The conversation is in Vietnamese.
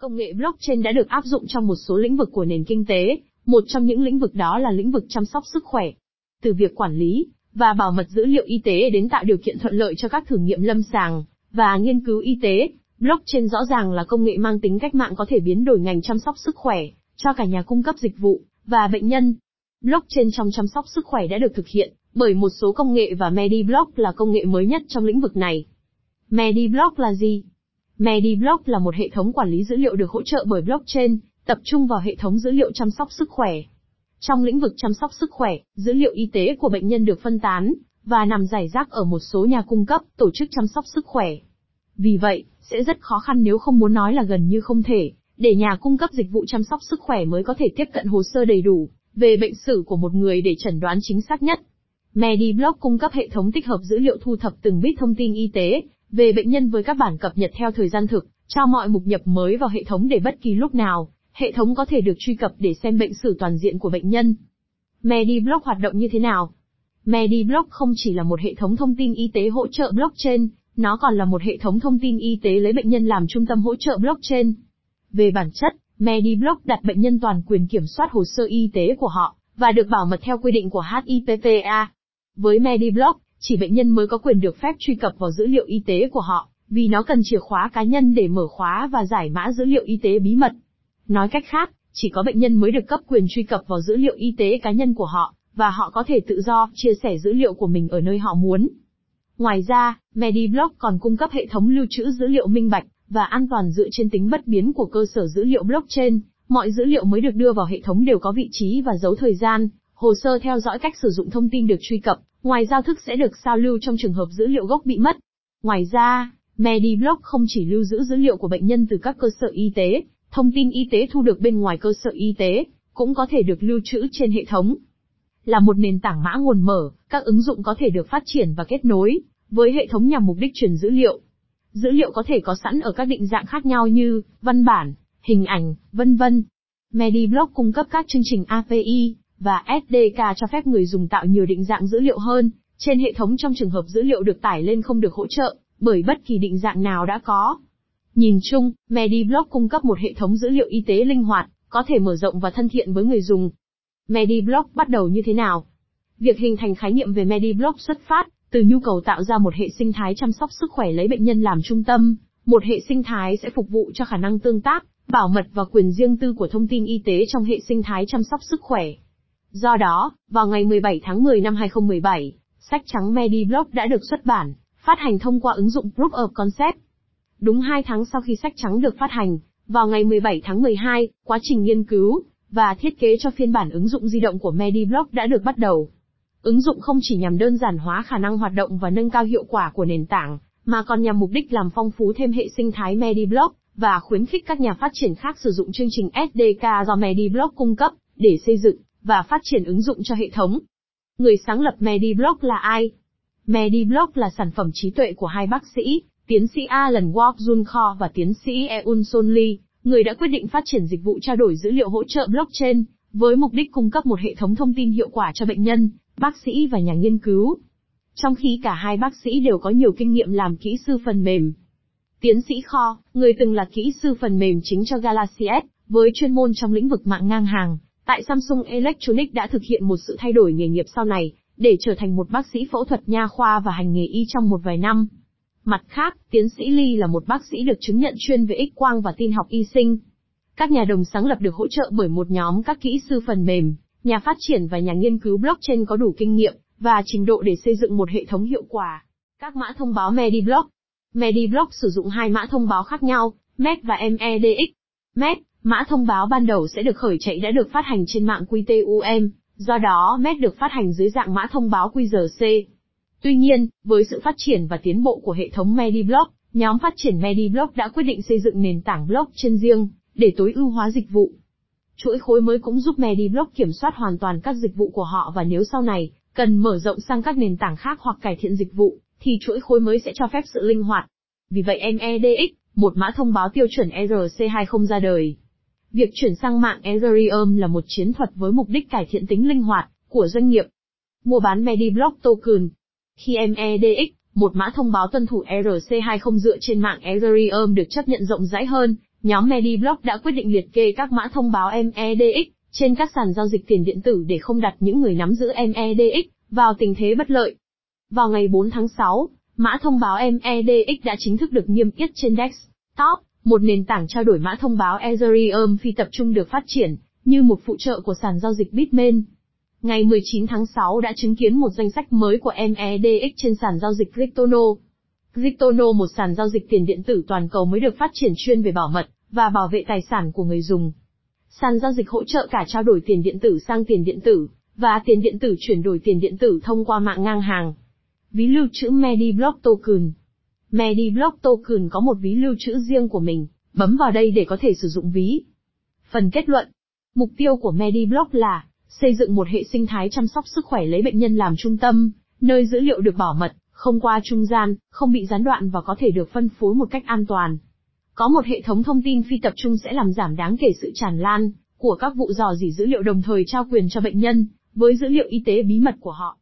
Công nghệ blockchain đã được áp dụng trong một số lĩnh vực của nền kinh tế, một trong những lĩnh vực đó là lĩnh vực chăm sóc sức khỏe. Từ việc quản lý và bảo mật dữ liệu y tế đến tạo điều kiện thuận lợi cho các thử nghiệm lâm sàng và nghiên cứu y tế, blockchain rõ ràng là công nghệ mang tính cách mạng có thể biến đổi ngành chăm sóc sức khỏe cho cả nhà cung cấp dịch vụ và bệnh nhân. Blockchain trong chăm sóc sức khỏe đã được thực hiện bởi một số công nghệ và MediBlock là công nghệ mới nhất trong lĩnh vực này. MediBlock là gì? MediBlock là một hệ thống quản lý dữ liệu được hỗ trợ bởi blockchain, tập trung vào hệ thống dữ liệu chăm sóc sức khỏe. Trong lĩnh vực chăm sóc sức khỏe, dữ liệu y tế của bệnh nhân được phân tán và nằm rải rác ở một số nhà cung cấp, tổ chức chăm sóc sức khỏe. Vì vậy, sẽ rất khó khăn nếu không muốn nói là gần như không thể, để nhà cung cấp dịch vụ chăm sóc sức khỏe mới có thể tiếp cận hồ sơ đầy đủ về bệnh sử của một người để chẩn đoán chính xác nhất. MediBlock cung cấp hệ thống tích hợp dữ liệu thu thập từng bit thông tin y tế về bệnh nhân với các bản cập nhật theo thời gian thực, cho mọi mục nhập mới vào hệ thống để bất kỳ lúc nào, hệ thống có thể được truy cập để xem bệnh sử toàn diện của bệnh nhân. MediBlock hoạt động như thế nào? MediBlock không chỉ là một hệ thống thông tin y tế hỗ trợ blockchain, nó còn là một hệ thống thông tin y tế lấy bệnh nhân làm trung tâm hỗ trợ blockchain. Về bản chất, MediBlock đặt bệnh nhân toàn quyền kiểm soát hồ sơ y tế của họ, và được bảo mật theo quy định của HIPPA. Với MediBlock, chỉ bệnh nhân mới có quyền được phép truy cập vào dữ liệu y tế của họ, vì nó cần chìa khóa cá nhân để mở khóa và giải mã dữ liệu y tế bí mật. Nói cách khác, chỉ có bệnh nhân mới được cấp quyền truy cập vào dữ liệu y tế cá nhân của họ, và họ có thể tự do chia sẻ dữ liệu của mình ở nơi họ muốn. Ngoài ra, MediBlock còn cung cấp hệ thống lưu trữ dữ liệu minh bạch và an toàn dựa trên tính bất biến của cơ sở dữ liệu blockchain. Mọi dữ liệu mới được đưa vào hệ thống đều có vị trí và dấu thời gian, hồ sơ theo dõi cách sử dụng thông tin được truy cập, ngoài giao thức sẽ được sao lưu trong trường hợp dữ liệu gốc bị mất. Ngoài ra, MediBlock không chỉ lưu giữ dữ liệu của bệnh nhân từ các cơ sở y tế, thông tin y tế thu được bên ngoài cơ sở y tế, cũng có thể được lưu trữ trên hệ thống. Là một nền tảng mã nguồn mở, các ứng dụng có thể được phát triển và kết nối với hệ thống nhằm mục đích truyền dữ liệu. Dữ liệu có thể có sẵn ở các định dạng khác nhau như văn bản, hình ảnh, vân vân. MediBlock cung cấp các chương trình API và SDK cho phép người dùng tạo nhiều định dạng dữ liệu hơn trên hệ thống trong trường hợp dữ liệu được tải lên không được hỗ trợ bởi bất kỳ định dạng nào đã có. Nhìn chung, MediBlock cung cấp một hệ thống dữ liệu y tế linh hoạt, có thể mở rộng và thân thiện với người dùng. MediBlock bắt đầu như thế nào? Việc hình thành khái niệm về MediBlock xuất phát từ nhu cầu tạo ra một hệ sinh thái chăm sóc sức khỏe lấy bệnh nhân làm trung tâm, một hệ sinh thái sẽ phục vụ cho khả năng tương tác, bảo mật và quyền riêng tư của thông tin y tế trong hệ sinh thái chăm sóc sức khỏe. Do đó, vào ngày 17 tháng 10 năm 2017, sách trắng Mediblog đã được xuất bản, phát hành thông qua ứng dụng Proof of Concept. Đúng 2 tháng sau khi sách trắng được phát hành, vào ngày 17 tháng 12, quá trình nghiên cứu và thiết kế cho phiên bản ứng dụng di động của MediBlock đã được bắt đầu. Ứng dụng không chỉ nhằm đơn giản hóa khả năng hoạt động và nâng cao hiệu quả của nền tảng, mà còn nhằm mục đích làm phong phú thêm hệ sinh thái MediBlock và khuyến khích các nhà phát triển khác sử dụng chương trình SDK do MediBlock cung cấp để xây dựng và phát triển ứng dụng cho hệ thống. Người sáng lập MediBlock là ai? MediBlock là sản phẩm trí tuệ của hai bác sĩ, tiến sĩ Alan Walk Jun Kho và tiến sĩ Eun Son Lee, người đã quyết định phát triển dịch vụ trao đổi dữ liệu hỗ trợ blockchain, với mục đích cung cấp một hệ thống thông tin hiệu quả cho bệnh nhân, bác sĩ và nhà nghiên cứu. Trong khi cả hai bác sĩ đều có nhiều kinh nghiệm làm kỹ sư phần mềm. Tiến sĩ Kho, người từng là kỹ sư phần mềm chính cho Galaxy S, với chuyên môn trong lĩnh vực mạng ngang hàng, tại Samsung Electronics đã thực hiện một sự thay đổi nghề nghiệp sau này, để trở thành một bác sĩ phẫu thuật nha khoa và hành nghề y trong một vài năm. Mặt khác, tiến sĩ Lee là một bác sĩ được chứng nhận chuyên về X-quang và tin học y sinh. Các nhà đồng sáng lập được hỗ trợ bởi một nhóm các kỹ sư phần mềm, nhà phát triển và nhà nghiên cứu blockchain có đủ kinh nghiệm và trình độ để xây dựng một hệ thống hiệu quả. Các mã thông báo MediBlock MediBlock sử dụng hai mã thông báo khác nhau, MED và MEDX. Mét mã thông báo ban đầu sẽ được khởi chạy đã được phát hành trên mạng QTUM, do đó mét được phát hành dưới dạng mã thông báo QRC. Tuy nhiên, với sự phát triển và tiến bộ của hệ thống MediBlock, nhóm phát triển MediBlock đã quyết định xây dựng nền tảng blockchain riêng, để tối ưu hóa dịch vụ. Chuỗi khối mới cũng giúp MediBlock kiểm soát hoàn toàn các dịch vụ của họ và nếu sau này, cần mở rộng sang các nền tảng khác hoặc cải thiện dịch vụ, thì chuỗi khối mới sẽ cho phép sự linh hoạt. Vì vậy MEDX, một mã thông báo tiêu chuẩn ERC20 ra đời. Việc chuyển sang mạng Ethereum là một chiến thuật với mục đích cải thiện tính linh hoạt của doanh nghiệp. Mua bán MediBlock token. Khi MEDX, một mã thông báo tuân thủ ERC20 dựa trên mạng Ethereum được chấp nhận rộng rãi hơn, Nhóm MediBlock đã quyết định liệt kê các mã thông báo MEDX trên các sàn giao dịch tiền điện tử để không đặt những người nắm giữ MEDX vào tình thế bất lợi. Vào ngày 4 tháng 6, mã thông báo MEDX đã chính thức được niêm yết trên DEX. Top, một nền tảng trao đổi mã thông báo Ethereum phi tập trung được phát triển như một phụ trợ của sàn giao dịch Bitmain. Ngày 19 tháng 6 đã chứng kiến một danh sách mới của MEDX trên sàn giao dịch Cryptono. Cryptono một sàn giao dịch tiền điện tử toàn cầu mới được phát triển chuyên về bảo mật và bảo vệ tài sản của người dùng. Sàn giao dịch hỗ trợ cả trao đổi tiền điện tử sang tiền điện tử và tiền điện tử chuyển đổi tiền điện tử thông qua mạng ngang hàng. Ví lưu trữ MediBlock Token MediBlock Token có một ví lưu trữ riêng của mình, bấm vào đây để có thể sử dụng ví. Phần kết luận Mục tiêu của MediBlock là xây dựng một hệ sinh thái chăm sóc sức khỏe lấy bệnh nhân làm trung tâm, nơi dữ liệu được bảo mật, không qua trung gian, không bị gián đoạn và có thể được phân phối một cách an toàn. Có một hệ thống thông tin phi tập trung sẽ làm giảm đáng kể sự tràn lan của các vụ dò dỉ dữ liệu đồng thời trao quyền cho bệnh nhân với dữ liệu y tế bí mật của họ.